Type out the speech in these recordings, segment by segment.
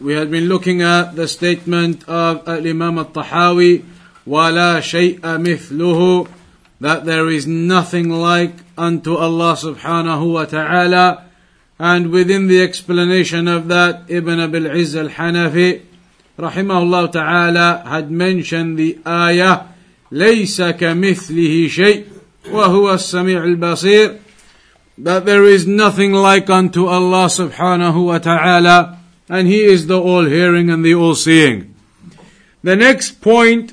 we had been looking at the statement of Imam al-Tahawi وَلَا شَيْءَ مِثْلُهُ that there is nothing like unto Allah subhanahu wa ta'ala and within the explanation of that Ibn Abil Izz al-Hanafi rahimahullah ta'ala had mentioned the ayah ليس كمثله شيء وهو السميع البصير that there is nothing like unto Allah subhanahu wa ta'ala and He is the all-hearing and the all-seeing. The next point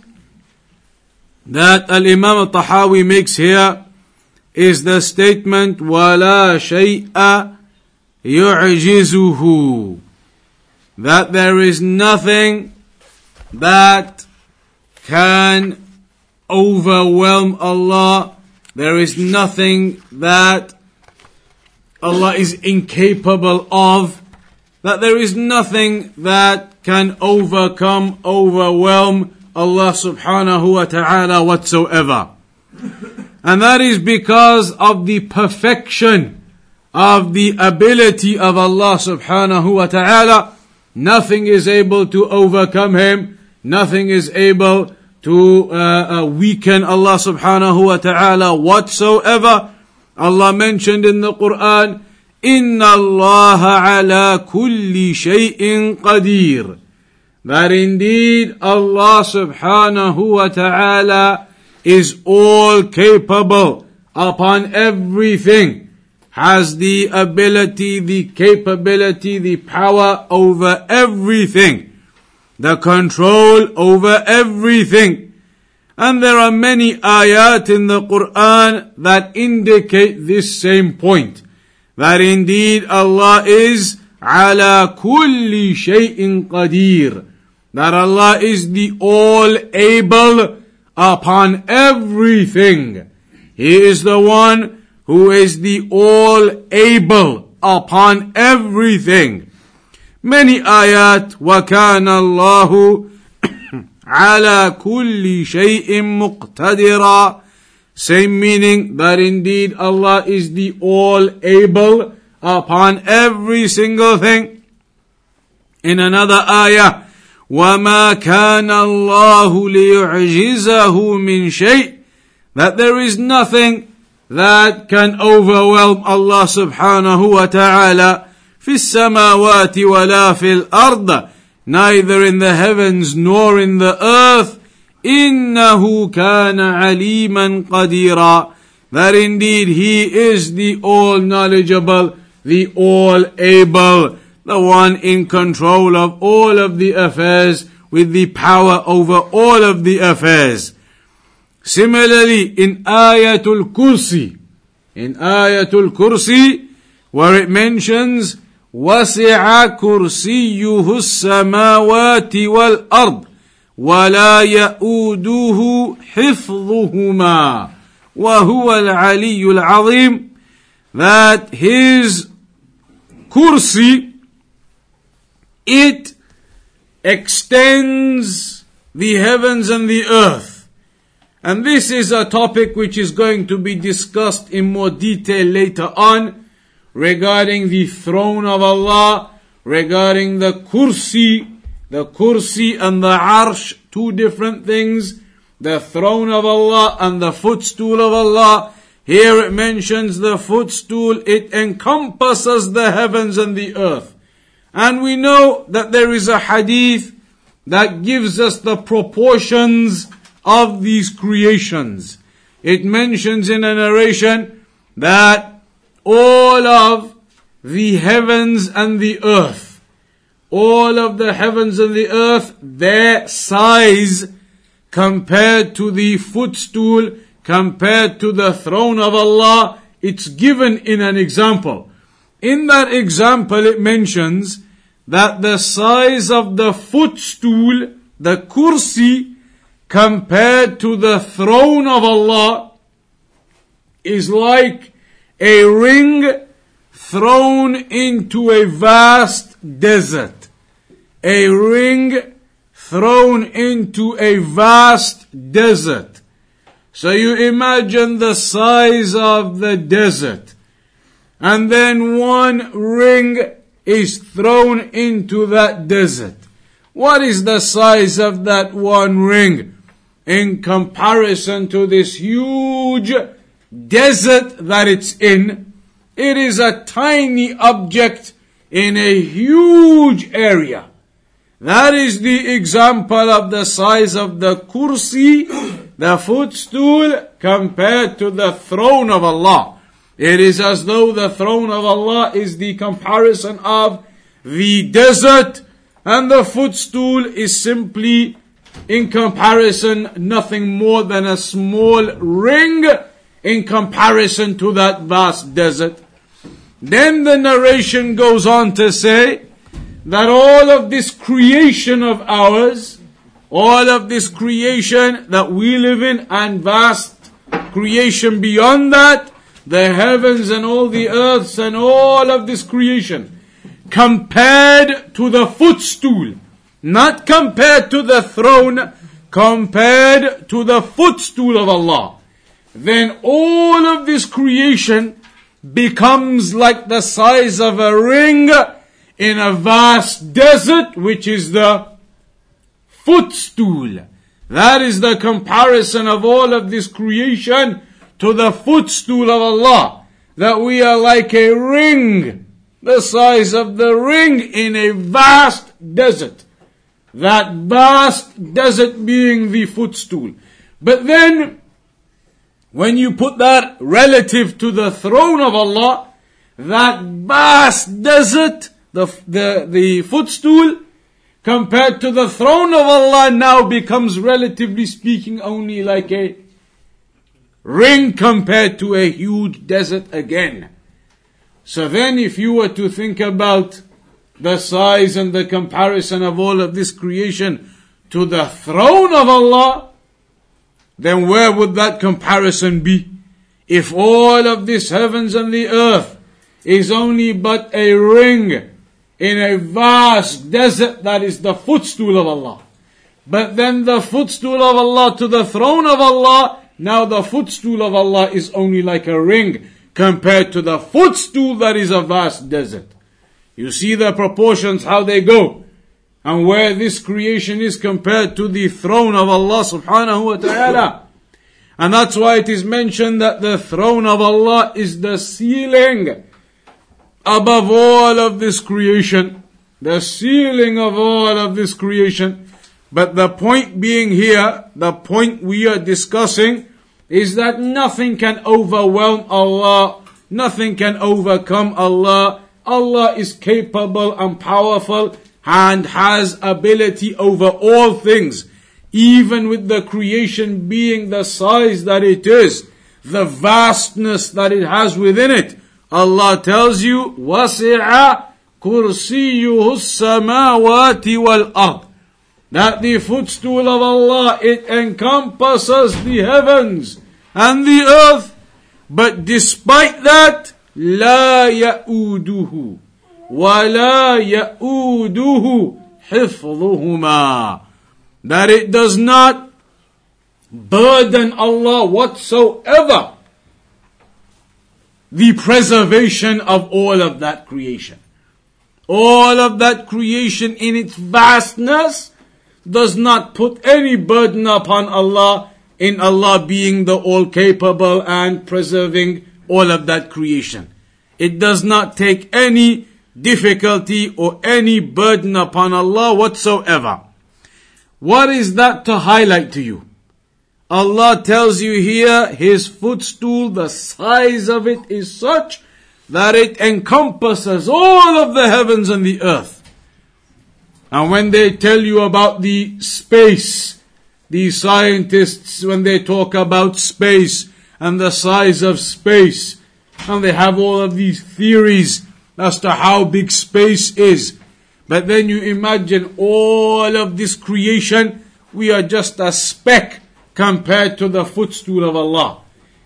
that Al-Imam al-Tahawi makes here is the statement وَلَا شَيْءَ يُعْجِزُهُ that there is nothing that can overwhelm Allah. There is nothing that Allah is incapable of. That there is nothing that can overcome, overwhelm Allah subhanahu wa ta'ala whatsoever. And that is because of the perfection of the ability of Allah subhanahu wa ta'ala. Nothing is able to overcome Him. Nothing is able to uh, uh, weaken Allah subhanahu wa ta'ala whatsoever. Allah mentioned in the Quran, ان Allah ala kulli shayin qadir. That indeed Allah subhanahu wa ta'ala is all capable upon everything, has the ability, the capability, the power over everything, the control over everything. And there are many ayat in the Quran that indicate this same point That indeed Allah is ala kulli shay'in qadir. That Allah is the all able upon everything. He is the one who is the all able upon everything. Many ayat وكان الله على كل شيء مقتدرا same meaning that indeed Allah is the all able upon every single thing. In another ayah, وما كان الله ليعجزه من شيء that there is nothing that can overwhelm Allah subhanahu wa ta'ala في السماوات ولا في الأرض neither in the heavens nor in the earth إنه كان عليما قديرا that indeed he is the all knowledgeable the all able the one in control of all of the affairs with the power over all of the affairs similarly in ayatul kursi in ayatul kursi where it mentions وسع كرسيه السماوات والارض ولا يئوده حفظهما وهو العلي العظيم that his kursi it extends the heavens and the earth and this is a topic which is going to be discussed in more detail later on regarding the throne of Allah, regarding the kursi, the kursi and the arsh, two different things, the throne of Allah and the footstool of Allah. Here it mentions the footstool, it encompasses the heavens and the earth. And we know that there is a hadith that gives us the proportions of these creations. It mentions in a narration that all of the heavens and the earth, all of the heavens and the earth, their size compared to the footstool, compared to the throne of Allah, it's given in an example. In that example, it mentions that the size of the footstool, the kursi, compared to the throne of Allah is like a ring thrown into a vast desert. A ring thrown into a vast desert. So you imagine the size of the desert. And then one ring is thrown into that desert. What is the size of that one ring in comparison to this huge desert that it's in? It is a tiny object in a huge area. That is the example of the size of the kursi, the footstool, compared to the throne of Allah. It is as though the throne of Allah is the comparison of the desert and the footstool is simply in comparison nothing more than a small ring in comparison to that vast desert. Then the narration goes on to say that all of this creation of ours, all of this creation that we live in and vast creation beyond that, the heavens and all the earths and all of this creation, compared to the footstool, not compared to the throne, compared to the footstool of Allah, then all of this creation becomes like the size of a ring in a vast desert, which is the footstool. That is the comparison of all of this creation to the footstool of Allah, that we are like a ring, the size of the ring in a vast desert. That vast desert being the footstool. But then, when you put that relative to the throne of Allah, that vast desert, the, the, the footstool, compared to the throne of Allah now becomes relatively speaking only like a ring compared to a huge desert again. So then if you were to think about the size and the comparison of all of this creation to the throne of Allah, then where would that comparison be? If all of this heavens and the earth is only but a ring in a vast desert that is the footstool of Allah. But then the footstool of Allah to the throne of Allah now the footstool of Allah is only like a ring compared to the footstool that is a vast desert. You see the proportions, how they go. And where this creation is compared to the throne of Allah subhanahu wa ta'ala. And that's why it is mentioned that the throne of Allah is the ceiling above all of this creation. The ceiling of all of this creation. But the point being here, the point we are discussing is that nothing can overwhelm Allah, nothing can overcome Allah. Allah is capable and powerful and has ability over all things, even with the creation being the size that it is, the vastness that it has within it. Allah tells you, وَسِعَ كُرْسِيُّهُ السَّمَاوَاتِ وَالْأَرْضِ that the footstool of Allah, it encompasses the heavens and the earth. But despite that, لا يؤوده ولا يؤوده حفظهما that it does not burden Allah whatsoever the preservation of all of that creation. All of that creation in its vastness does not put any burden upon Allah in Allah being the all capable and preserving all of that creation. It does not take any difficulty or any burden upon Allah whatsoever. What is that to highlight to you? Allah tells you here His footstool, the size of it is such that it encompasses all of the heavens and the earth. And when they tell you about the space, these scientists, when they talk about space and the size of space, and they have all of these theories as to how big space is. But then you imagine all of this creation, we are just a speck compared to the footstool of Allah.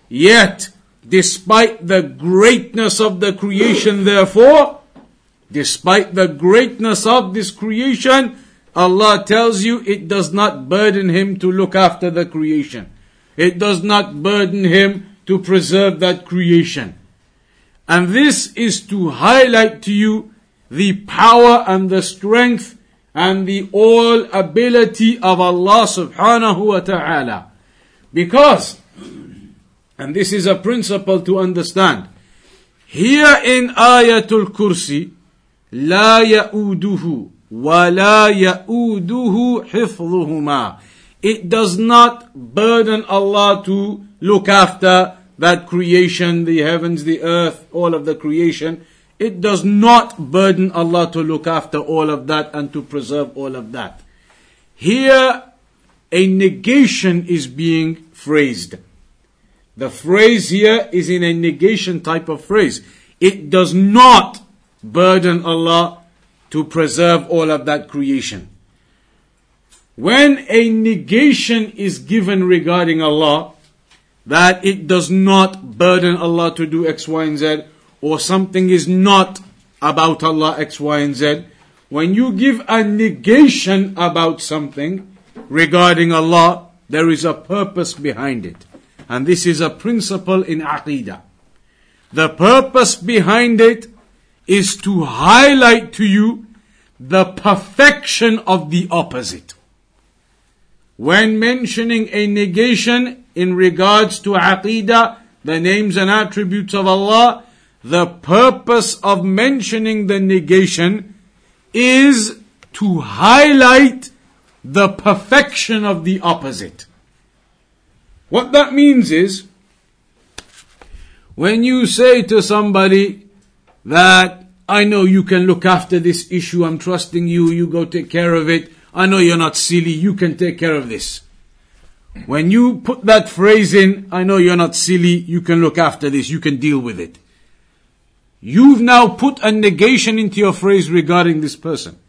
Yet, despite the greatness of the creation, therefore, despite the greatness of this creation, Allah tells you it does not burden Him to look after the creation. It does not burden Him to preserve that creation. And this is to highlight to you the power and the strength and the all ability of Allah subhanahu wa ta'ala. Because, and this is a principle to understand, here in Ayatul Kursi, لا يؤوده ولا يؤوده حفظهما it does not burden Allah to look after that creation, the heavens, the earth, all of the creation. It does not burden Allah to look after all of that and to preserve all of that. Here, a negation is being phrased. The phrase here is in a negation type of phrase. It does not burden Allah to preserve all of that creation. When a negation is given regarding Allah, that it does not burden Allah to do X, Y, and Z, or something is not about Allah X, Y, and Z, when you give a negation about something regarding Allah, there is a purpose behind it. And this is a principle in Aqidah. The purpose behind it is to highlight to you the perfection of the opposite. When mentioning a negation in regards to Aqidah, the names and attributes of Allah, the purpose of mentioning the negation is to highlight the perfection of the opposite. What that means is, when you say to somebody that I know you can look after this issue, I'm trusting you, you go take care of it, I know you're not silly, you can take care of this. When you put that phrase in, I know you're not silly, you can look after this, you can deal with it. You've now put a negation into your phrase regarding this person.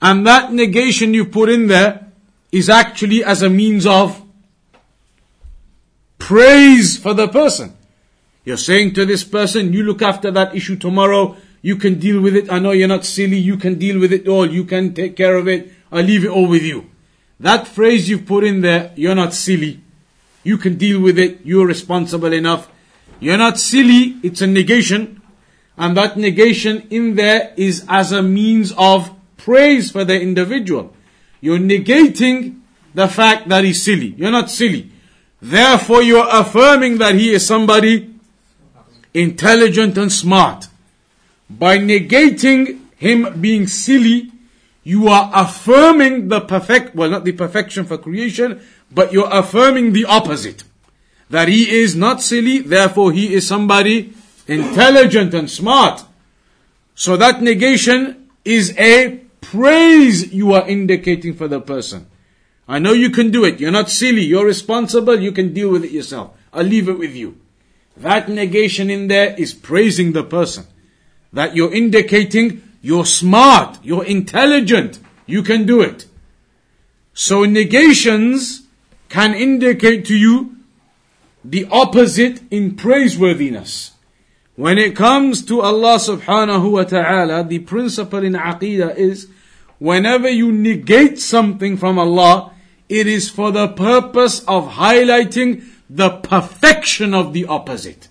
And that negation you put in there is actually as a means of praise for the person. You're saying to this person, you look after that issue tomorrow, you can deal with it. I know you're not silly, you can deal with it all, you can take care of it. I leave it all with you. That phrase you've put in there, you're not silly. You can deal with it. You're responsible enough. You're not silly. It's a negation. And that negation in there is as a means of praise for the individual. You're negating the fact that he's silly. You're not silly. Therefore, you're affirming that he is somebody intelligent and smart. By negating him being silly, you are affirming the perfect, well, not the perfection for creation, but you're affirming the opposite. That he is not silly, therefore he is somebody intelligent and smart. So that negation is a praise you are indicating for the person. I know you can do it. You're not silly. You're responsible. You can deal with it yourself. I'll leave it with you. That negation in there is praising the person. That you're indicating you're smart. You're intelligent. You can do it. So negations can indicate to you the opposite in praiseworthiness. When it comes to Allah subhanahu wa ta'ala, the principle in aqidah is whenever you negate something from Allah, it is for the purpose of highlighting the perfection of the opposite.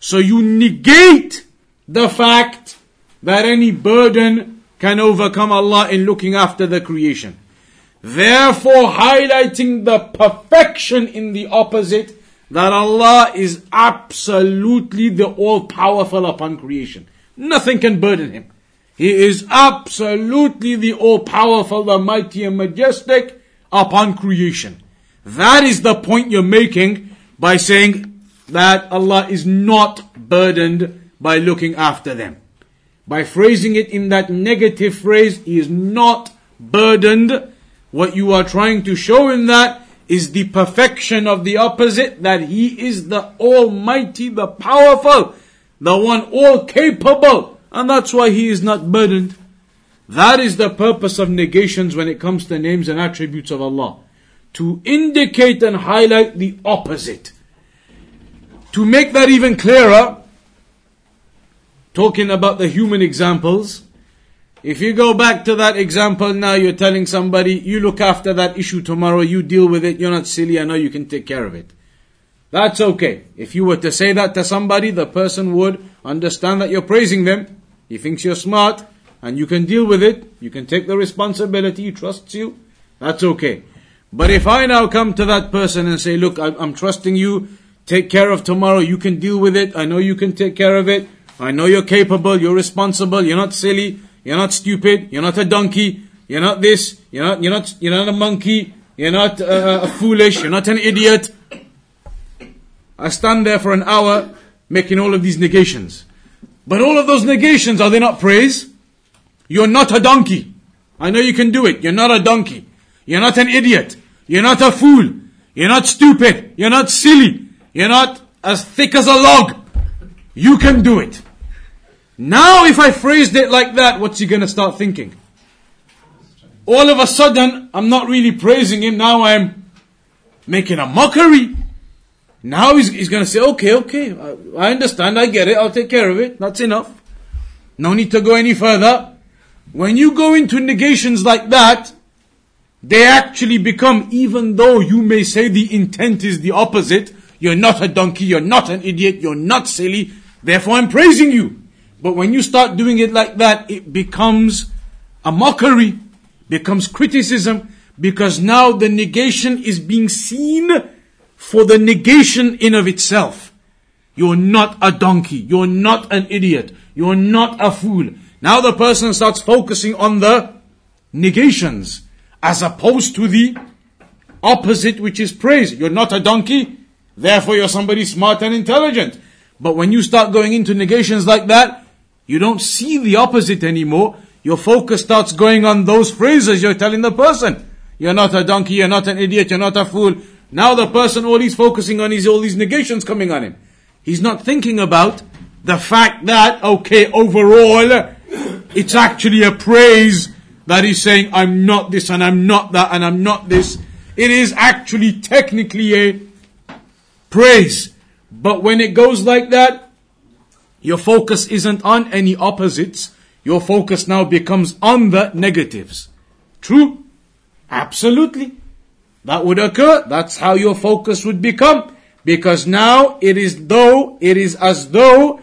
So you negate the fact that any burden can overcome Allah in looking after the creation. Therefore, highlighting the perfection in the opposite, that Allah is absolutely the all powerful upon creation. Nothing can burden Him. He is absolutely the all powerful, the mighty and majestic upon creation. That is the point you're making by saying that Allah is not burdened by looking after them by phrasing it in that negative phrase, he is not burdened. What you are trying to show in that is the perfection of the opposite, that he is the almighty, the powerful, the one all capable. And that's why he is not burdened. That is the purpose of negations when it comes to names and attributes of Allah. To indicate and highlight the opposite. To make that even clearer, talking about the human examples, if you go back to that example now, you're telling somebody, you look after that issue tomorrow, you deal with it, you're not silly, I know you can take care of it. That's okay. If you were to say that to somebody, the person would understand that you're praising them. He thinks you're smart, and you can deal with it, you can take the responsibility, he trusts you, that's okay. But if I now come to that person and say, look, I'm trusting you, take care of tomorrow, you can deal with it, I know you can take care of it, I know you're capable, you're responsible, you're not silly, you're not stupid. You're not a donkey. You're not this. You're not, you're not, you're not a monkey. You're not uh, uh, foolish. You're not an idiot. I stand there for an hour making all of these negations. But all of those negations, are they not praise? You're not a donkey. I know you can do it. You're not a donkey. You're not an idiot. You're not a fool. You're not stupid. You're not silly. You're not as thick as a log. You can do it. Now, if I phrased it like that, what's he going to start thinking? All of a sudden, I'm not really praising him. Now I'm making a mockery. Now he's, he's going to say, okay, okay, I, I understand, I get it, I'll take care of it. That's enough. No need to go any further. When you go into negations like that, they actually become, even though you may say the intent is the opposite, you're not a donkey, you're not an idiot, you're not silly, therefore I'm praising you. But when you start doing it like that, it becomes a mockery, becomes criticism, because now the negation is being seen for the negation in of itself. You're not a donkey. You're not an idiot. You're not a fool. Now the person starts focusing on the negations as opposed to the opposite, which is praise. You're not a donkey. Therefore you're somebody smart and intelligent. But when you start going into negations like that, you don't see the opposite anymore. Your focus starts going on those phrases you're telling the person. You're not a donkey, you're not an idiot, you're not a fool. Now the person, all he's focusing on is all these negations coming on him. He's not thinking about the fact that, okay, overall, it's actually a praise that he's saying, I'm not this and I'm not that and I'm not this. It is actually technically a praise. But when it goes like that, your focus isn't on any opposites. Your focus now becomes on the negatives. True? Absolutely. That would occur. That's how your focus would become. Because now it is though, it is as though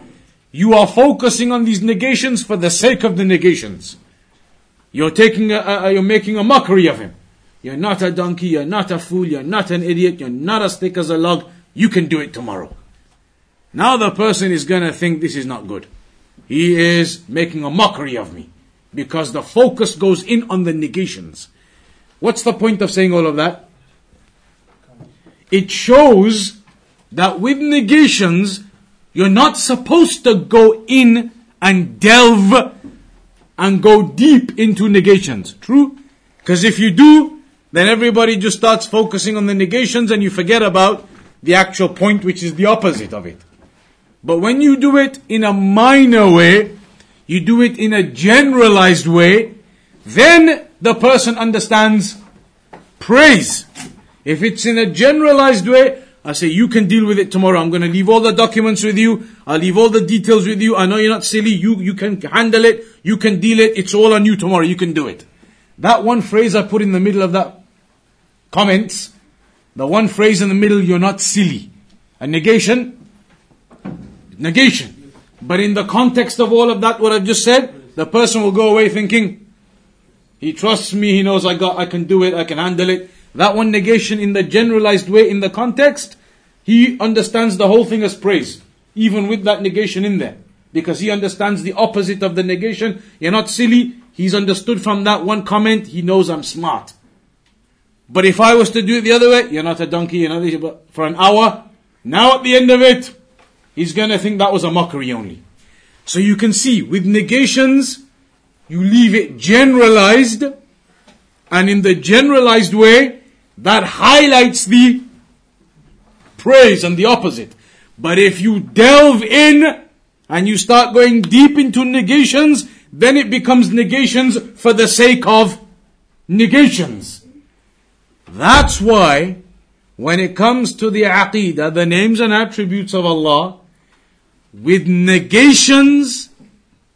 you are focusing on these negations for the sake of the negations. You're taking a, you're making a mockery of him. You're not a donkey, you're not a fool, you're not an idiot, you're not as thick as a log. You can do it tomorrow. Now the person is going to think this is not good. He is making a mockery of me because the focus goes in on the negations. What's the point of saying all of that? It shows that with negations, you're not supposed to go in and delve and go deep into negations. True? Because if you do, then everybody just starts focusing on the negations and you forget about the actual point, which is the opposite of it. But when you do it in a minor way, you do it in a generalized way, then the person understands praise. If it's in a generalized way, I say, you can deal with it tomorrow. I'm going to leave all the documents with you. I'll leave all the details with you. I know you're not silly. You, you can handle it. You can deal it. It's all on you tomorrow. You can do it. That one phrase I put in the middle of that comments, the one phrase in the middle, you're not silly. A negation, negation. But in the context of all of that, what I've just said, the person will go away thinking, he trusts me, he knows I got, I can do it, I can handle it. That one negation in the generalized way, in the context, he understands the whole thing as praise, even with that negation in there. Because he understands the opposite of the negation. You're not silly. He's understood from that one comment, he knows I'm smart. But if I was to do it the other way, you're not a donkey, you're not but for an hour, now at the end of it, he's going to think that was a mockery only. So you can see, with negations, you leave it generalized, and in the generalized way, that highlights the praise and the opposite. But if you delve in and you start going deep into negations, then it becomes negations for the sake of negations. That's why when it comes to the aqidah, the names and attributes of Allah, with negations,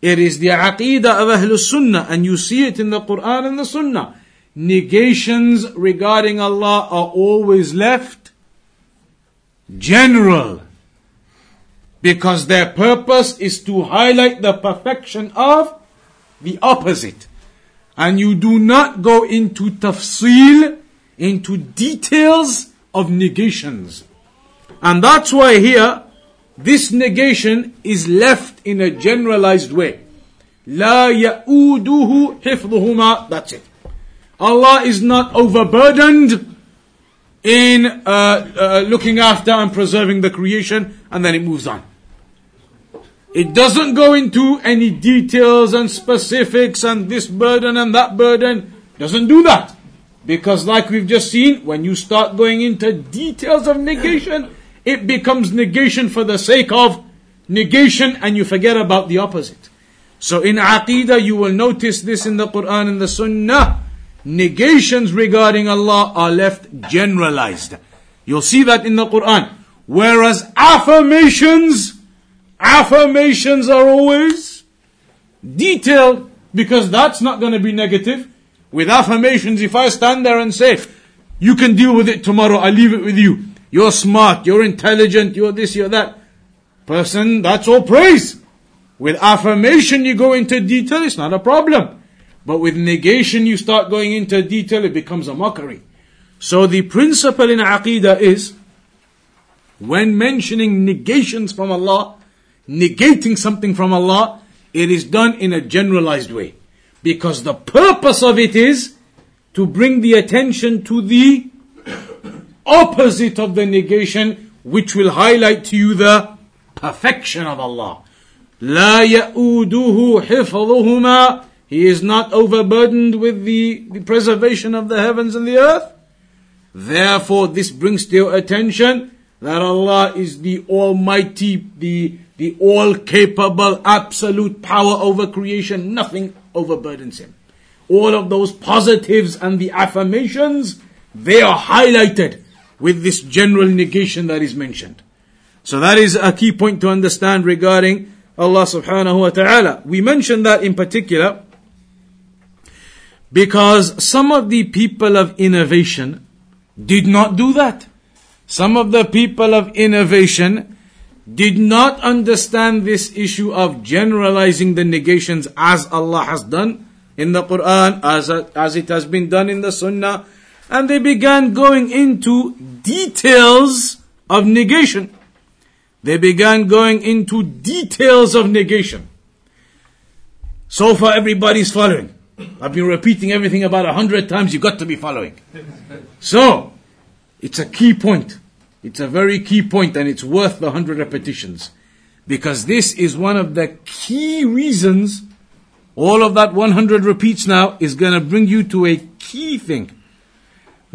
it is the aqidah of Ahlul Sunnah, and you see it in the Quran and the Sunnah. Negations regarding Allah are always left general. Because their purpose is to highlight the perfection of the opposite. And you do not go into tafsil, into details of negations. And that's why here, this negation is left in a generalized way. لا يؤوده حفظهما That's it. Allah is not overburdened in uh, uh, looking after and preserving the creation, and then it moves on. It doesn't go into any details and specifics and this burden and that burden. Doesn't do that. Because like we've just seen, when you start going into details of negation, it becomes negation for the sake of negation and you forget about the opposite. So in Aqidah, you will notice this in the Quran and the Sunnah. Negations regarding Allah are left generalized. You'll see that in the Quran. Whereas affirmations Affirmations are always detailed because that's not going to be negative. With affirmations, if I stand there and say, you can deal with it tomorrow, I leave it with you. You're smart, you're intelligent, you're this, you're that. Person, that's all praise. With affirmation, you go into detail, it's not a problem. But with negation, you start going into detail, it becomes a mockery. So the principle in Aqidah is, when mentioning negations from Allah, negating something from Allah, it is done in a generalized way. Because the purpose of it is to bring the attention to the opposite of the negation, which will highlight to you the perfection of Allah. لا يؤوده حفظهما He is not overburdened with the, the preservation of the heavens and the earth. Therefore, this brings to your attention that Allah is the Almighty, the the all capable, absolute power over creation, nothing overburdens him. All of those positives and the affirmations, they are highlighted with this general negation that is mentioned. So that is a key point to understand regarding Allah subhanahu wa ta'ala. We mentioned that in particular because some of the people of innovation did not do that. Some of the people of innovation did not understand this issue of generalizing the negations as Allah has done in the Quran, as, as it has been done in the Sunnah, and they began going into details of negation. They began going into details of negation. So far, everybody's following. I've been repeating everything about a hundred times, you've got to be following. So, it's a key point. It's a very key point and it's worth the hundred repetitions. Because this is one of the key reasons all of that 100 repeats now is going to bring you to a key thing.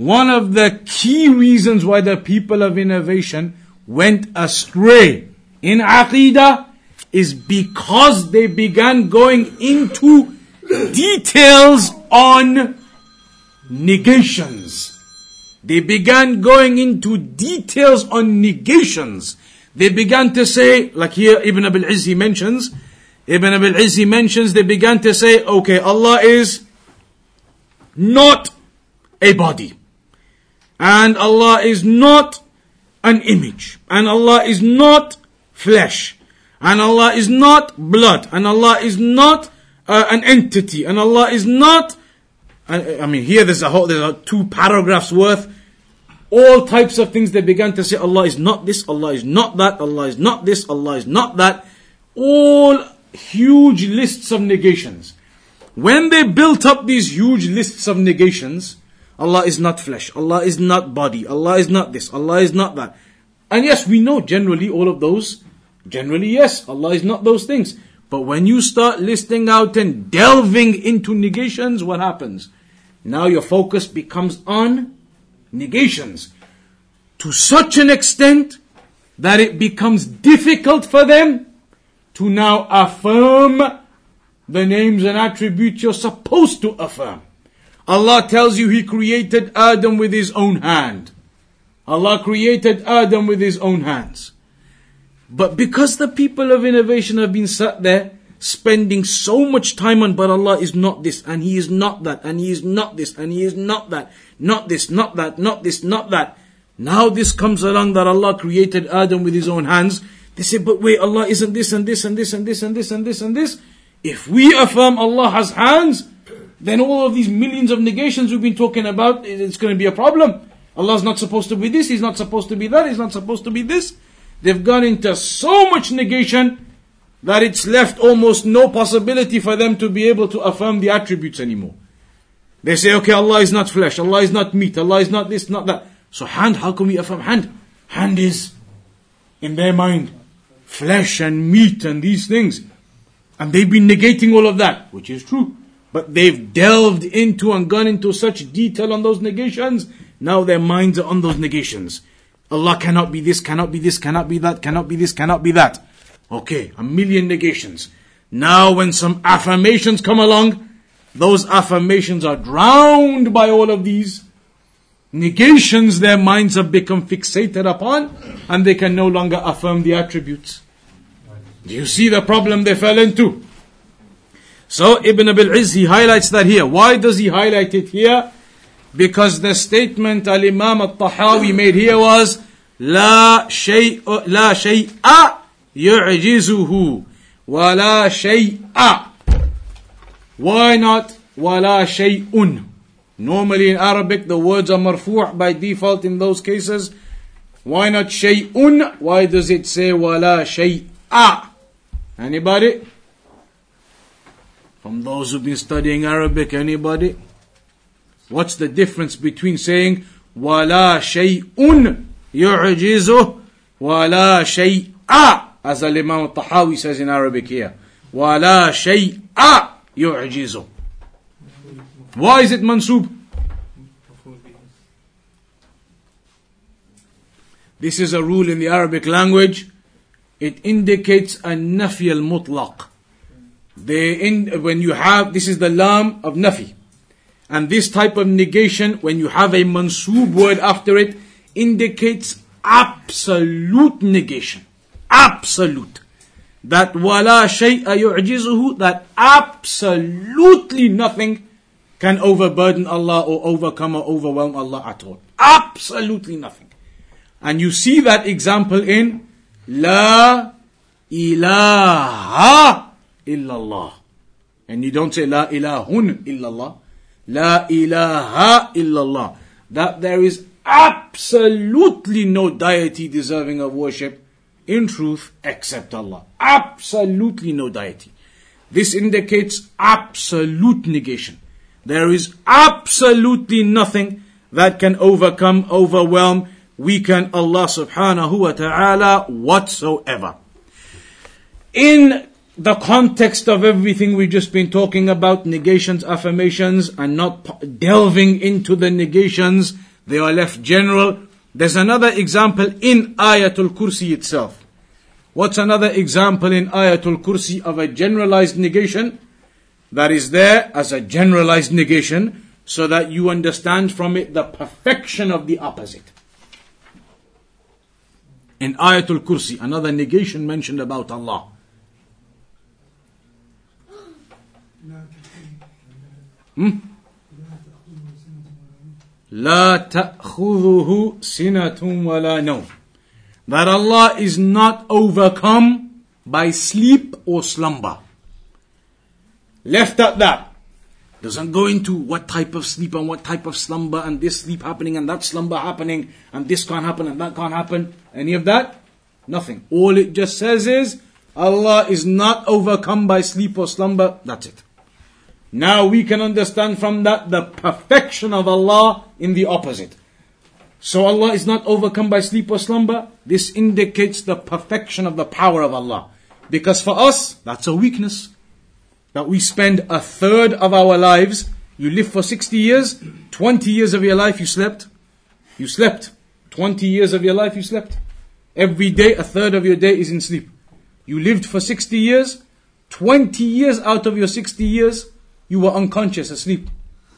One of the key reasons why the people of innovation went astray in Aqidah is because they began going into details on negations. They began going into details on negations. They began to say, like here Ibn Abil Izzi mentions, Ibn Abil Izzi mentions, they began to say, okay, Allah is not a body. And Allah is not an image. And Allah is not flesh. And Allah is not blood. And Allah is not uh, an entity. And Allah is not I, mean, here there's a whole, there's a two paragraphs worth. All types of things they began to say, Allah is not this, Allah is not that, Allah is not this, Allah is not that. All huge lists of negations. When they built up these huge lists of negations, Allah is not flesh, Allah is not body, Allah is not this, Allah is not that. And yes, we know generally all of those. Generally, yes, Allah is not those things. But when you start listing out and delving into negations, what happens? Now your focus becomes on negations to such an extent that it becomes difficult for them to now affirm the names and attributes you're supposed to affirm. Allah tells you He created Adam with His own hand. Allah created Adam with His own hands. But because the people of innovation have been sat there spending so much time on, but Allah is not this, and He is not that, and He is not this, and He is not that, not this, not that, not this, not that. Now this comes along that Allah created Adam with His own hands. They say, but wait, Allah isn't this and this and this and this and this and this and this. If we affirm Allah has hands, then all of these millions of negations we've been talking about, it's going to be a problem. Allah's not supposed to be this, He's not supposed to be that, He's not supposed to be this. They've gone into so much negation that it's left almost no possibility for them to be able to affirm the attributes anymore. They say, okay, Allah is not flesh, Allah is not meat, Allah is not this, not that. So hand, how can we affirm hand? Hand is, in their mind, flesh and meat and these things. And they've been negating all of that, which is true. But they've delved into and gone into such detail on those negations. Now their minds are on those negations. Allah cannot be this, cannot be this, cannot be that, cannot be this, cannot be that. Okay, a million negations. Now when some affirmations come along, those affirmations are drowned by all of these negations their minds have become fixated upon and they can no longer affirm the attributes. Do you see the problem they fell into? So Ibn Abil Izz, he highlights that here. Why does he highlight it here? Because the statement Al-Imam Al-Tahawi made here was, لا شيء لا شيء يعجزه ولا شيء Why not ولا شيء Normally in Arabic the words are marfu' by default in those cases. Why not شيء? Why does it say ولا شيء Anybody? From those who've been studying Arabic, anybody? What's the difference between saying wala shay'un yu'jizuh wala shay'a as al-Imam al-Tahawi says in Arabic here. Wala shay'a yujizu." Why is it mansub? This is a rule in the Arabic language. It indicates a nafi al-mutlaq. In, when you have, this is the lam of nafi. And this type of negation, when you have a mansub word after it, indicates absolute negation. Absolute. That wala shay'a yu'jizuhu, that absolutely nothing can overburden Allah or overcome or overwhelm Allah at all. Absolutely nothing. And you see that example in La ilaha illallah. And you don't say La ilahun illallah. La ilaha illallah. That there is absolutely no deity deserving of worship in truth except Allah. Absolutely no deity. This indicates absolute negation. There is absolutely nothing that can overcome, overwhelm, weaken Allah subhanahu wa ta'ala whatsoever. In the context of everything we've just been talking about, negations, affirmations, and not delving into the negations, they are left general. There's another example in Ayatul Kursi itself. What's another example in Ayatul Kursi of a generalized negation? That is there as a generalized negation so that you understand from it the perfection of the opposite. In Ayatul Kursi, another negation mentioned about Allah. Hmm? لا تأخذه سنة ولا نوم. That Allah is not overcome by sleep or slumber. Left at that. Doesn't go into what type of sleep and what type of slumber and this sleep happening and that slumber happening and this can't happen and that can't happen. Any of that? Nothing. All it just says is Allah is not overcome by sleep or slumber. That's it. Now we can understand from that the perfection of Allah in the opposite. So Allah is not overcome by sleep or slumber. This indicates the perfection of the power of Allah. Because for us, that's a weakness. That we spend a third of our lives, you live for 60 years, 20 years of your life you slept. You slept. 20 years of your life you slept. Every day, a third of your day is in sleep. You lived for 60 years, 20 years out of your 60 years, you were unconscious, asleep.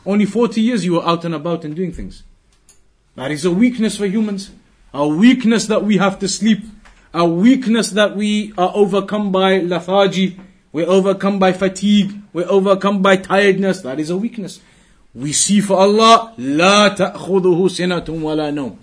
Only 40 years you were out and about and doing things. That is a weakness for humans. A weakness that we have to sleep. A weakness that we are overcome by lethargy. We're overcome by fatigue. We're overcome by tiredness. That is a weakness. We see for Allah, لا تأخذه سنة ولا نوم.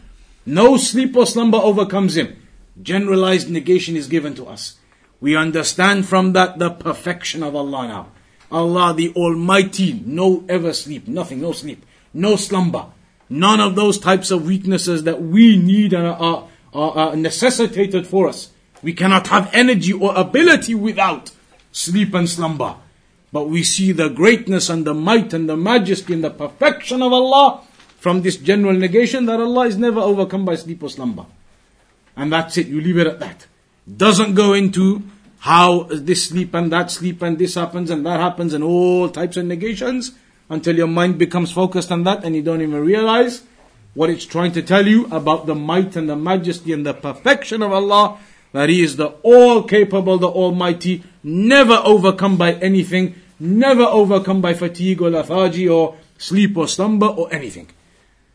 No sleep or slumber overcomes him. Generalized negation is given to us. We understand from that the perfection of Allah now. Allah the Almighty, no ever sleep, nothing, no sleep, no slumber. None of those types of weaknesses that we need and are, are, are necessitated for us. We cannot have energy or ability without sleep and slumber. But we see the greatness and the might and the majesty and the perfection of Allah from this general negation that Allah is never overcome by sleep or slumber. And that's it, you leave it at that. Doesn't go into how this sleep and that sleep and this happens and that happens and all types of negations until your mind becomes focused on that and you don't even realize what it's trying to tell you about the might and the majesty and the perfection of Allah, that He is the all capable, the Almighty, never overcome by anything, never overcome by fatigue or lethargy or sleep or slumber or anything.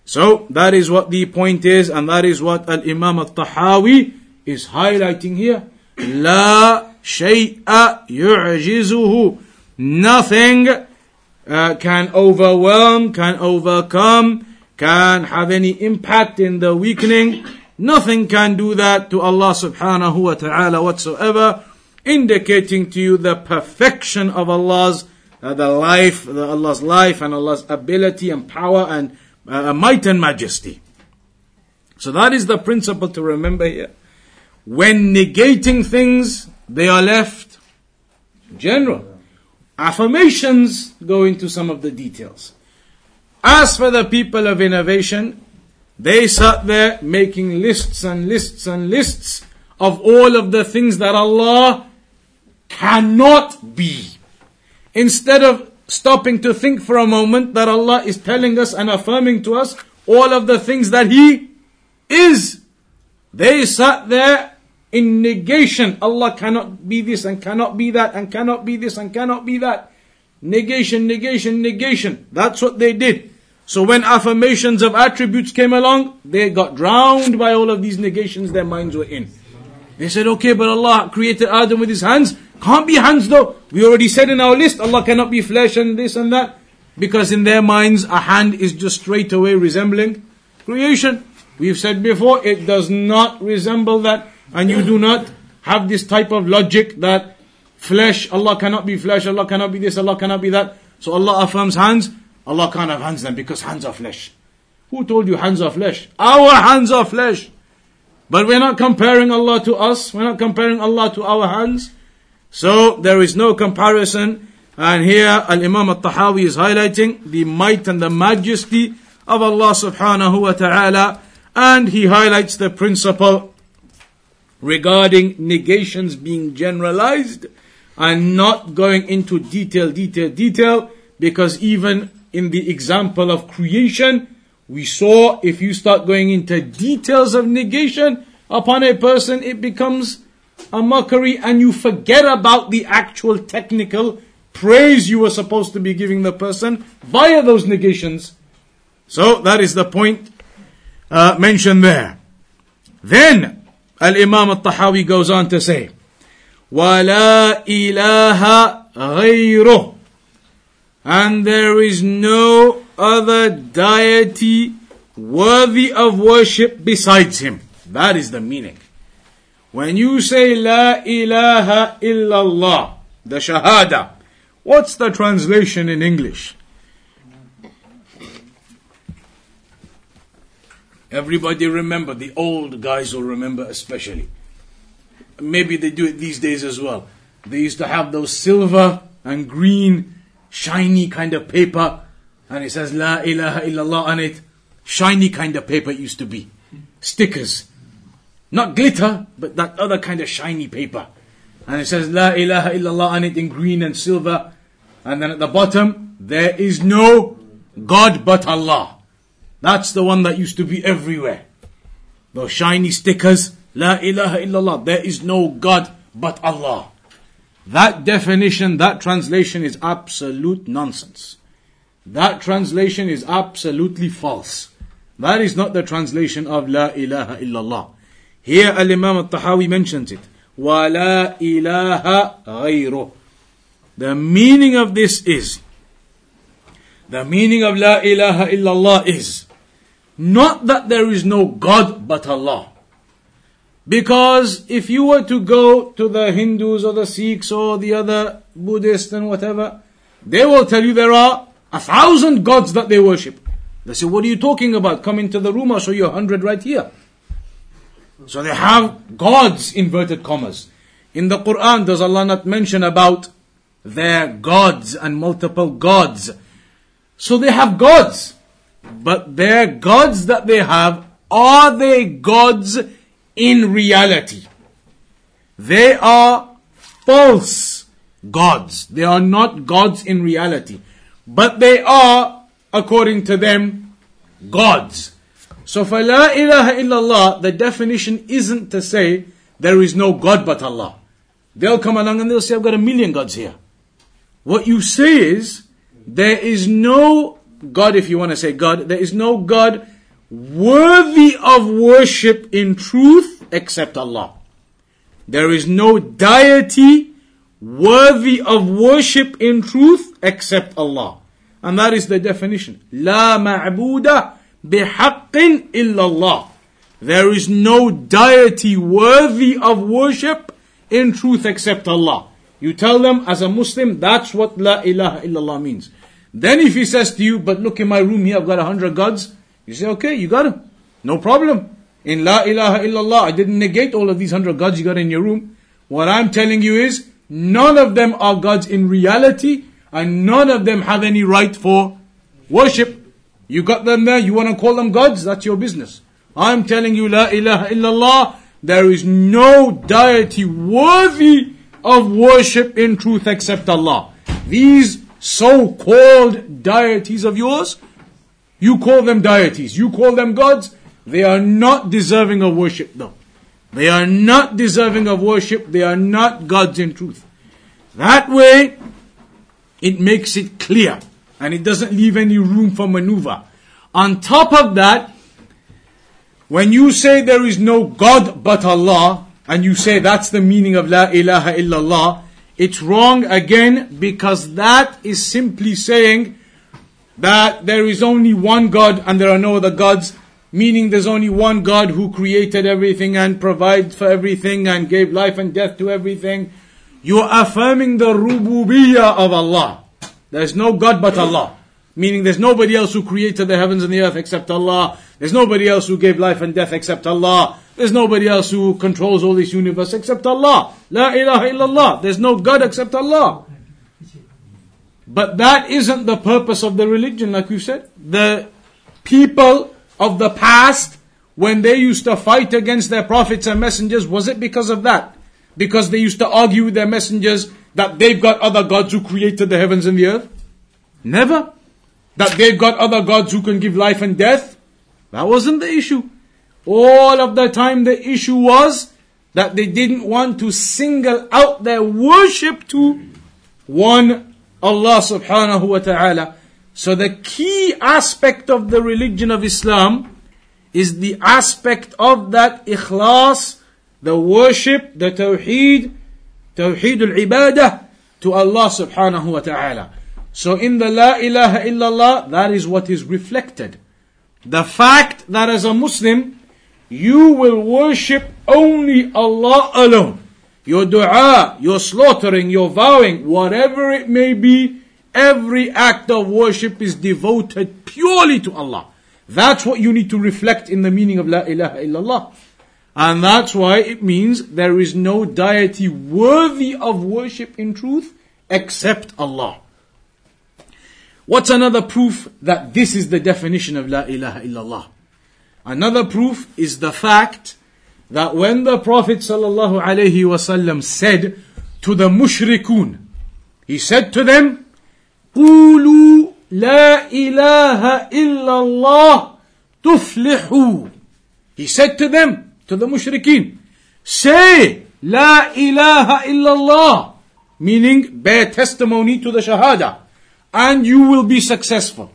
So that is what the point is, and that is what Al Imam Al Tahawi is highlighting here. La shay'a yu'jizuhu. Nothing uh, can overwhelm, can overcome, can have any impact in the weakening. Nothing can do that to Allah subhanahu wa ta'ala whatsoever, indicating to you the perfection of Allah's uh, the life, the Allah's life and Allah's ability and power and uh, might and majesty. So that is the principle to remember here. When negating things, they are left general. Affirmations go into some of the details. As for the people of innovation, they sat there making lists and lists and lists of all of the things that Allah cannot be. Instead of stopping to think for a moment that Allah is telling us and affirming to us all of the things that He is, they sat there in negation. Allah cannot be this and cannot be that and cannot be this and cannot be that. Negation, negation, negation. That's what they did. So when affirmations of attributes came along, they got drowned by all of these negations their minds were in. They said, okay, but Allah created Adam with his hands. Can't be hands though. We already said in our list, Allah cannot be flesh and this and that. Because in their minds, a hand is just straight away resembling creation. We've said before, it does not resemble that and you do not have this type of logic that flesh, Allah cannot be flesh, Allah cannot be this, Allah cannot be that. So Allah affirms hands, Allah can't have hands then because hands are flesh. Who told you hands are flesh? Our hands are flesh. But we're not comparing Allah to us, we're not comparing Allah to our hands. So there is no comparison. And here Al Imam Al Tahawi is highlighting the might and the majesty of Allah subhanahu wa ta'ala. And he highlights the principle regarding negations being generalized and not going into detail, detail, detail, because even in the example of creation, we saw if you start going into details of negation upon a person, it becomes a mockery and you forget about the actual technical praise you were supposed to be giving the person via those negations. So that is the point uh, mentioned there. Then Al-Imam al-Tahawi goes on to say, وَلَا إِلَهَ غَيْرُهُ And there is no other deity worthy of worship besides him. That is the meaning. When you say La ilaha illallah, the Shahada, what's the translation in English? Everybody remember, the old guys will remember especially. Maybe they do it these days as well. They used to have those silver and green, shiny kind of paper, and it says La ilaha illallah on it. Shiny kind of paper used to be. Stickers. Not glitter, but that other kind of shiny paper. And it says La ilaha illallah on it in green and silver. And then at the bottom, there is no God but Allah. That's the one that used to be everywhere. Those shiny stickers, La ilaha illallah, there is no God but Allah. That definition, that translation is absolute nonsense. That translation is absolutely false. That is not the translation of La ilaha illallah. Here Al-Imam al-Tahawi mentions it. وَلَا إِلَهَ غَيْرُهُ The meaning of this is, the meaning of La ilaha illallah is, not that there is no God but Allah. Because if you were to go to the Hindus or the Sikhs or the other Buddhists and whatever, they will tell you there are a thousand gods that they worship. They say, what are you talking about? Come into the room, I'll show you a hundred right here. So they have gods, inverted commas. In the Quran, does Allah not mention about their gods and multiple gods? So they have gods. But their gods that they have, are they gods in reality? They are false gods. They are not gods in reality. But they are, according to them, gods. So for La ilaha illallah, the definition isn't to say there is no God but Allah. They'll come along and they'll say, I've got a million gods here. What you say is, there is no God, if you want to say God, there is no God worthy of worship in truth except Allah. There is no deity worthy of worship in truth except Allah. And that is the definition. La ma'buda bihaqqin illallah. There is no deity worthy of worship in truth except Allah. You tell them as a Muslim, that's what La ilaha illallah means. Then if he says to you, but look in my room here, I've got a hundred gods, you say, okay, you got him. No problem. In La ilaha illallah, I didn't negate all of these hundred gods you got in your room. What I'm telling you is, none of them are gods in reality, and none of them have any right for worship. You got them there, you want to call them gods, that's your business. I'm telling you, La ilaha illallah, there is no deity worthy of worship in truth except Allah. These so-called deities of yours, you call them deities, you call them gods, they are not deserving of worship though. They are not deserving of worship, they are not gods in truth. That way, it makes it clear and it doesn't leave any room for maneuver. On top of that, when you say there is no God but Allah, and you say that's the meaning of La ilaha illallah, it's wrong again because that is simply saying that there is only one God and there are no other gods, meaning there's only one God who created everything and provides for everything and gave life and death to everything. You're affirming the rububiyyah of Allah. There's no God but Allah. Meaning there's nobody else who created the heavens and the earth except Allah. There's nobody else who gave life and death except Allah. There's nobody else who controls all this universe except Allah. La ilaha illallah. There's no God except Allah. But that isn't the purpose of the religion, like you said. The people of the past, when they used to fight against their prophets and messengers, was it because of that? Because they used to argue with their messengers that they've got other gods who created the heavens and the earth? Never. That they've got other gods who can give life and death? That wasn't the issue. All of the time the issue was that they didn't want to single out their worship to one Allah subhanahu wa ta'ala. So the key aspect of the religion of Islam is the aspect of that ikhlas, the worship, the tawheed, tawheed al-ibadah to Allah subhanahu wa ta'ala. So in the La ilaha illallah, that is what is reflected. The fact that as a Muslim, you will worship only Allah alone. Your dua, your slaughtering, your vowing, whatever it may be, every act of worship is devoted purely to Allah. That's what you need to reflect in the meaning of La ilaha illallah. And that's why it means there is no deity worthy of worship in truth except Allah. What's another proof that this is the definition of La ilaha illallah? Another proof is the fact that when the Prophet sallallahu alaihi wasallam said to the mushrikun, he said to them, قولوا لا إله إلا الله تفلحوا. He said to them, to the mushrikeen, say, لا إله إلا الله, meaning bear testimony to the Shahada, and you will be successful.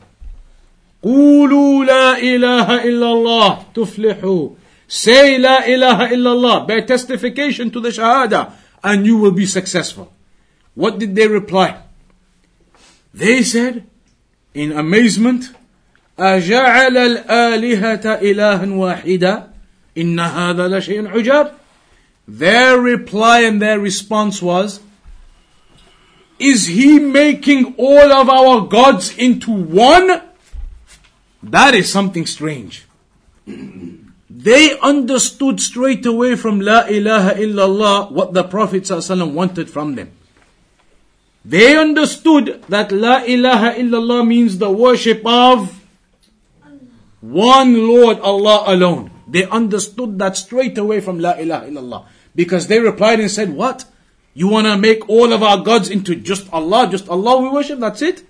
قولوا لا إله إلا الله تفلحوا Say La ilaha illallah, bear testification to the Shahada, and you will be successful. What did they reply? They said, in amazement, أجعل الآلهة إلها واحدا إن هذا لشيء عجاب Their reply and their response was, is he making all of our gods into one? That is something strange. They understood straight away from La ilaha illallah what the Prophet wanted from them. They understood that La ilaha illallah means the worship of one Lord Allah alone. They understood that straight away from La ilaha illallah. Because they replied and said, What? You want to make all of our gods into just Allah, just Allah we worship, that's it?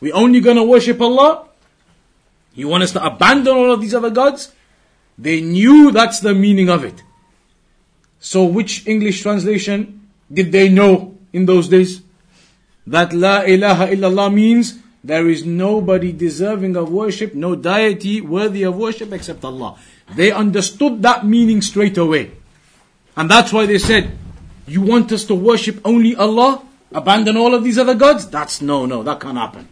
We only going to worship Allah? You want us to abandon all of these other gods? They knew that's the meaning of it. So which English translation did they know in those days? That La ilaha illallah means there is nobody deserving of worship, no deity worthy of worship except Allah. They understood that meaning straight away. And that's why they said, you want us to worship only Allah? Abandon all of these other gods? That's no, no, that can't happen.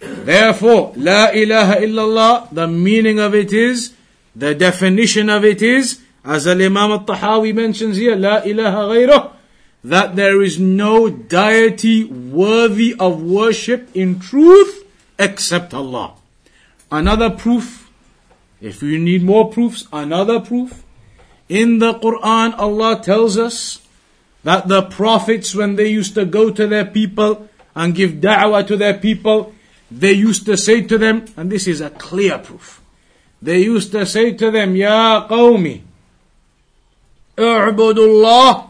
Therefore, La ilaha illallah, the meaning of it is, the definition of it is, as Al Imam al Tahawi mentions here, La ilaha ghayrah, that there is no deity worthy of worship in truth except Allah. Another proof, if you need more proofs, another proof. In the Quran, Allah tells us that the prophets, when they used to go to their people and give da'wah to their people, they used to say to them, and this is a clear proof, they used to say to them, Ya qawmi, Allah,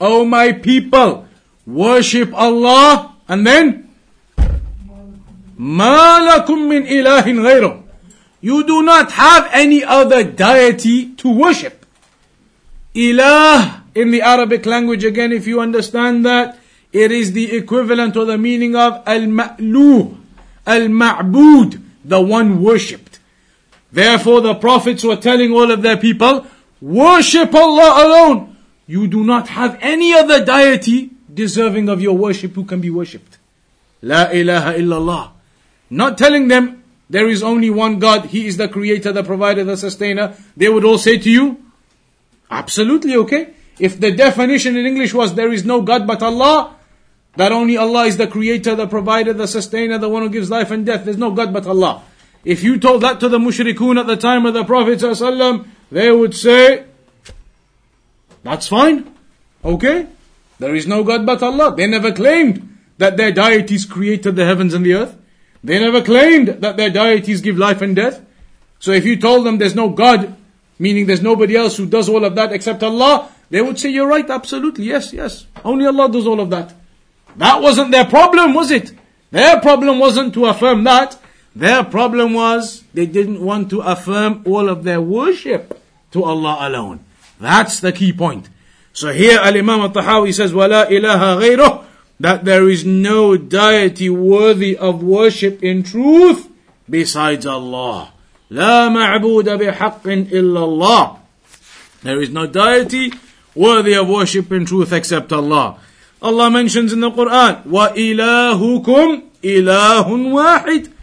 O my people, worship Allah, and then, ما لكم من إله غيره. You do not have any other deity to worship. Ilah, in the Arabic language, again, if you understand that, it is the equivalent or the meaning of al-ma'luh, al-ma'bud, the one worshipped. Therefore, the prophets were telling all of their people, worship Allah alone. You do not have any other deity deserving of your worship who can be worshipped. La ilaha illallah. Not telling them there is only one God, He is the creator, the provider, the sustainer. They would all say to you, absolutely okay. If the definition in English was there is no God but Allah, that only Allah is the creator, the provider, the sustainer, the one who gives life and death, there's no God but Allah. If you told that to the mushrikun at the time of the Prophet they would say, that's fine. Okay. There is no God but Allah. They never claimed that their deities created the heavens and the earth. They never claimed that their deities give life and death. So if you told them there's no God, meaning there's nobody else who does all of that except Allah, they would say, You're right, absolutely, yes, yes. Only Allah does all of that. That wasn't their problem, was it? Their problem wasn't to affirm that. Their problem was they didn't want to affirm all of their worship to Allah alone. That's the key point. So here Al Imam Al Tahawi says, Wala ilaha ghayruh, that there is no deity worthy of worship in truth besides Allah. لا معبود بحق إلا الله. There is no deity worthy of worship in truth except Allah. Allah mentions in the Quran, وَإِلَهُكُمْ إِلَهٌ وَاحِدٌ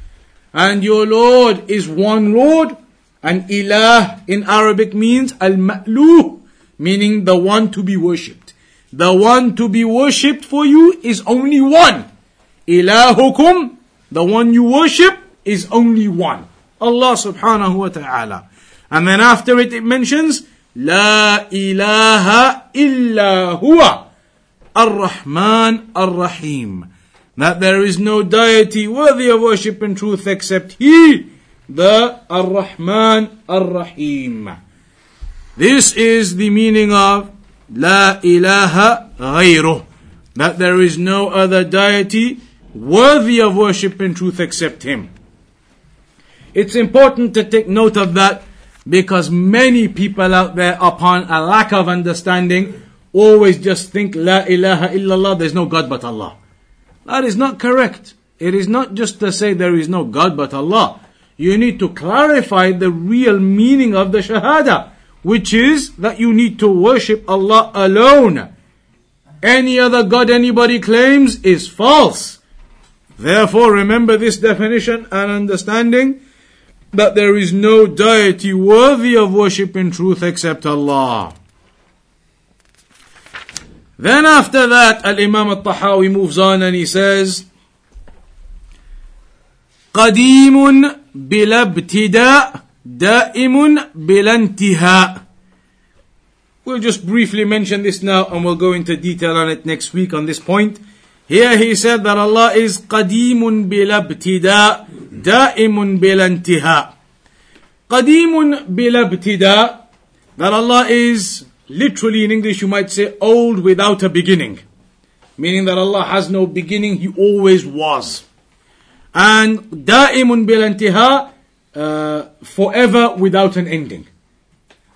and your Lord is one Lord. And ilah in Arabic means al-ma'luh, meaning the one to be worshipped. The one to be worshipped for you is only one. Ilahukum, the one you worship, is only one. Allah subhanahu wa ta'ala. And then after it, it mentions, La ilaha illa huwa. Ar-Rahman Ar-Rahim that there is no deity worthy of worship in truth except He, the Ar-Rahman Ar-Rahim. This is the meaning of La ilaha ghayruh. That there is no other deity worthy of worship in truth except Him. It's important to take note of that because many people out there upon a lack of understanding always just think La ilaha illallah, there's no God but Allah. That is not correct. It is not just to say there is no God but Allah. You need to clarify the real meaning of the Shahada, which is that you need to worship Allah alone. Any other God anybody claims is false. Therefore, remember this definition and understanding that there is no deity worthy of worship in truth except Allah. Then after that, Al-Imam al-Tahawi moves on and he says, قديم بلا ابتداء دائم بلا انتهاء We'll just briefly mention this now and we'll go into detail on it next week on this point. Here he said that Allah is قديم بلا ابتداء دائم بلا انتهاء قديم بلا ابتداء that Allah is literally in English you might say old without a beginning meaning that Allah has no beginning he always was and دائم بلا انتهاء uh, forever without an ending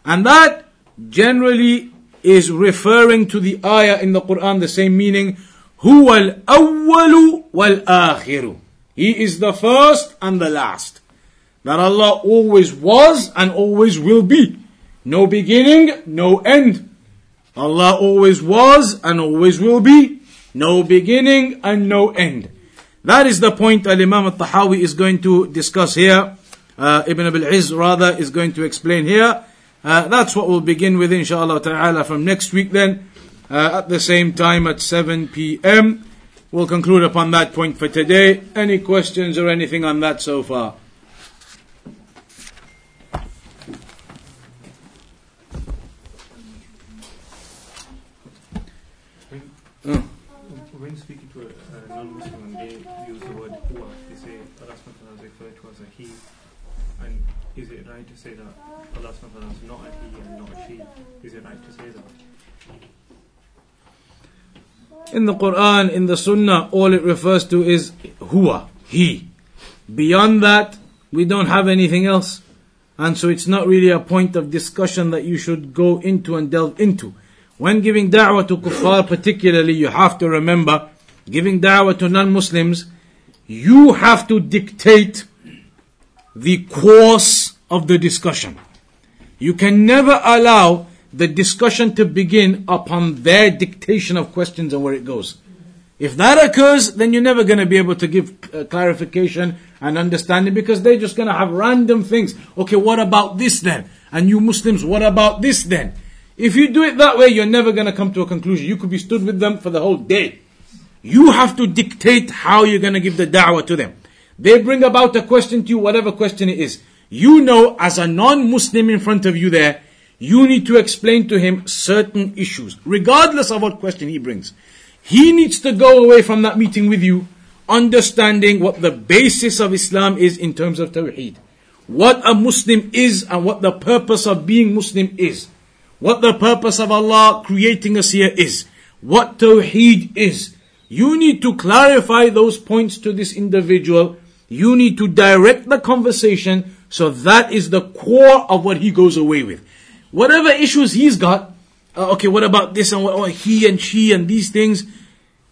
and that generally is referring to the ayah in the Quran the same meaning هو الأول والآخر He is the first and the last. That Allah always was and always will be. No beginning, no end. Allah always was and always will be. No beginning and no end. That is the point Al Imam al Tahawi is going to discuss here. Uh, Ibn Abil Izz rather is going to explain here. Uh, that's what we'll begin with inshallah ta'ala from next week then uh, Uh, at the same time at 7 p.m. We'll conclude upon that point for today. Any questions or anything on that so far? Oh. When speaking to a, a non-Muslim they use the word huwa, they say Allah subhanahu is referred to as a he. And is it right to say that Allah subhanahu is not a he and not a she? Is it right to say that? In the Quran, in the Sunnah, all it refers to is huwa, he. Beyond that, we don't have anything else. And so it's not really a point of discussion that you should go into and delve into. When giving da'wah to kuffar particularly, you have to remember, giving da'wah to non-Muslims, you have to dictate the course of the discussion. You can never allow the discussion to begin upon their dictation of questions and where it goes. If that occurs, then you're never going to be able to give uh, clarification and understanding because they're just going to have random things. Okay, what about this then? And you Muslims, what about this then? If you do it that way, you're never going to come to a conclusion. You could be stood with them for the whole day. You have to dictate how you're going to give the da'wah to them. They bring about a question to you, whatever question it is. You know, as a non-Muslim in front of you there, you need to explain to him certain issues, regardless of what question he brings. He needs to go away from that meeting with you, understanding what the basis of Islam is in terms of Tawheed. What a Muslim is and what the purpose of being Muslim is. What the purpose of Allah creating us here is. What Tawheed is. You need to clarify those points to this individual. You need to direct the conversation so that is the core of what he goes away with. Whatever issues he's got, uh, okay, what about this and what, oh, he and she and these things?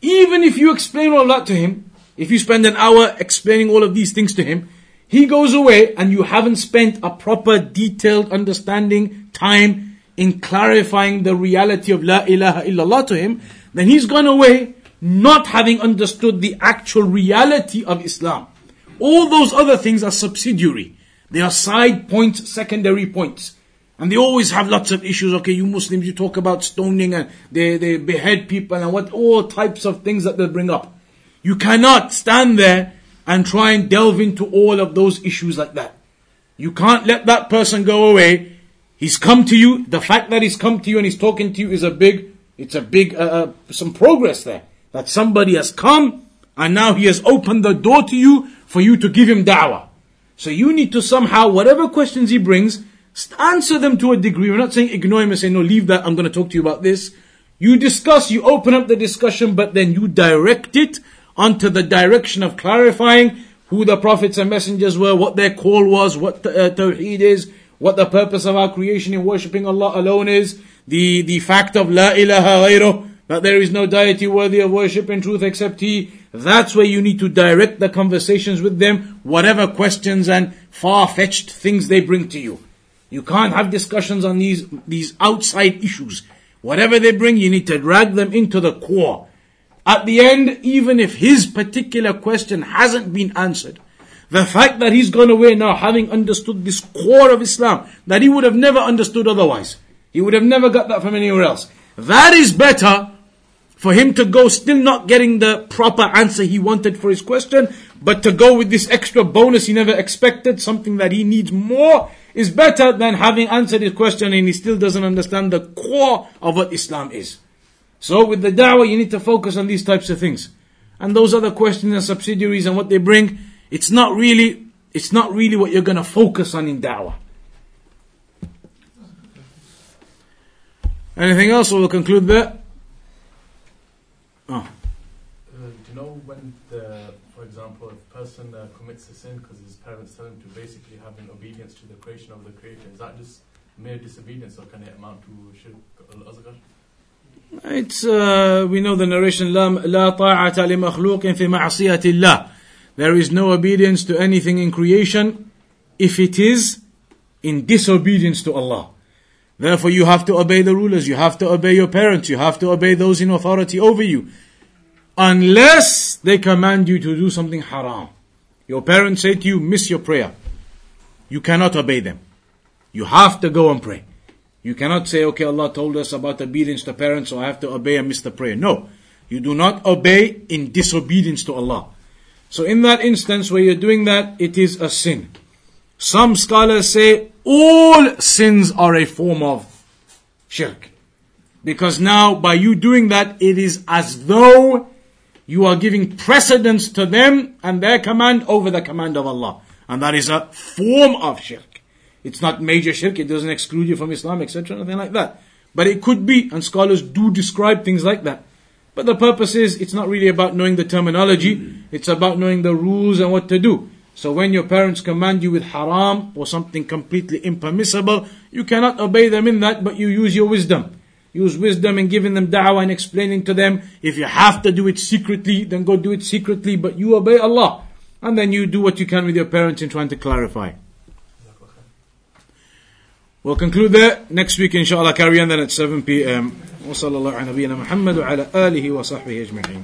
Even if you explain all that to him, if you spend an hour explaining all of these things to him, he goes away and you haven't spent a proper detailed understanding time in clarifying the reality of La ilaha illallah to him, then he's gone away not having understood the actual reality of Islam. All those other things are subsidiary. They are side points, secondary points. And they always have lots of issues. Okay, you Muslims, you talk about stoning and they, they behead people and what, all types of things that they bring up. You cannot stand there and try and delve into all of those issues like that. You can't let that person go away. He's come to you. The fact that he's come to you and he's talking to you is a big, it's a big, uh, uh, some progress there. That somebody has come and now he has opened the door to you for you to give him da'wah. So you need to somehow, whatever questions he brings, Answer them to a degree. We're not saying ignore him and say, no, leave that. I'm going to talk to you about this. You discuss, you open up the discussion, but then you direct it onto the direction of clarifying who the prophets and messengers were, what their call was, what uh, Tawheed is, what the purpose of our creation in worshipping Allah alone is. the, the fact of La ilaha ghayruh, that there is no deity worthy of worship in truth except He. That's where you need to direct the conversations with them, whatever questions and far-fetched things they bring to you. You can't have discussions on these, these outside issues. Whatever they bring, you need to drag them into the core. At the end, even if his particular question hasn't been answered, the fact that he's gone away now having understood this core of Islam that he would have never understood otherwise. He would have never got that from anywhere else. That is better for him to go still not getting the proper answer he wanted for his question, but to go with this extra bonus he never expected, something that he needs more, is better than having answered his question and he still doesn't understand the core of what Islam is. So with the da'wah, you need to focus on these types of things. And those other questions and subsidiaries and what they bring, it's not really, it's not really what you're gonna focus on in da'wah. Anything else, we'll conclude there? Oh. Uh, do you know when the, for example, a person uh, commits a sin because his parents tell him to basically have an obedience to the creation of the creation? Is that just mere disobedience or can it amount to shirk al-asghar? It's, uh, we know the narration, لا طاعة في معصية الله. There is no obedience to anything in creation if it is in disobedience to Allah. Therefore, you have to obey the rulers, you have to obey your parents, you have to obey those in authority over you. Unless they command you to do something haram. Your parents say to you, miss your prayer. You cannot obey them. You have to go and pray. You cannot say, okay, Allah told us about obedience to parents, so I have to obey and miss the prayer. No. You do not obey in disobedience to Allah. So in that instance where you're doing that, it is a sin. Some scholars say all sins are a form of shirk. Because now by you doing that, it is as though you are giving precedence to them and their command over the command of Allah. And that is a form of shirk. It's not major shirk, it doesn't exclude you from Islam, etc., nothing like that. But it could be, and scholars do describe things like that. But the purpose is, it's not really about knowing the terminology, it's about knowing the rules and what to do. So when your parents command you with haram or something completely impermissible, you cannot obey them in that, but you use your wisdom. Use wisdom in giving them da'wah and explaining to them. If you have to do it secretly, then go do it secretly, but you obey Allah. And then you do what you can with your parents in trying to clarify. We'll conclude there. Next week, inshallah, carry on then at 7 p.m. وصلى الله على نبينا محمد وعلى آله وصحبه أجمعين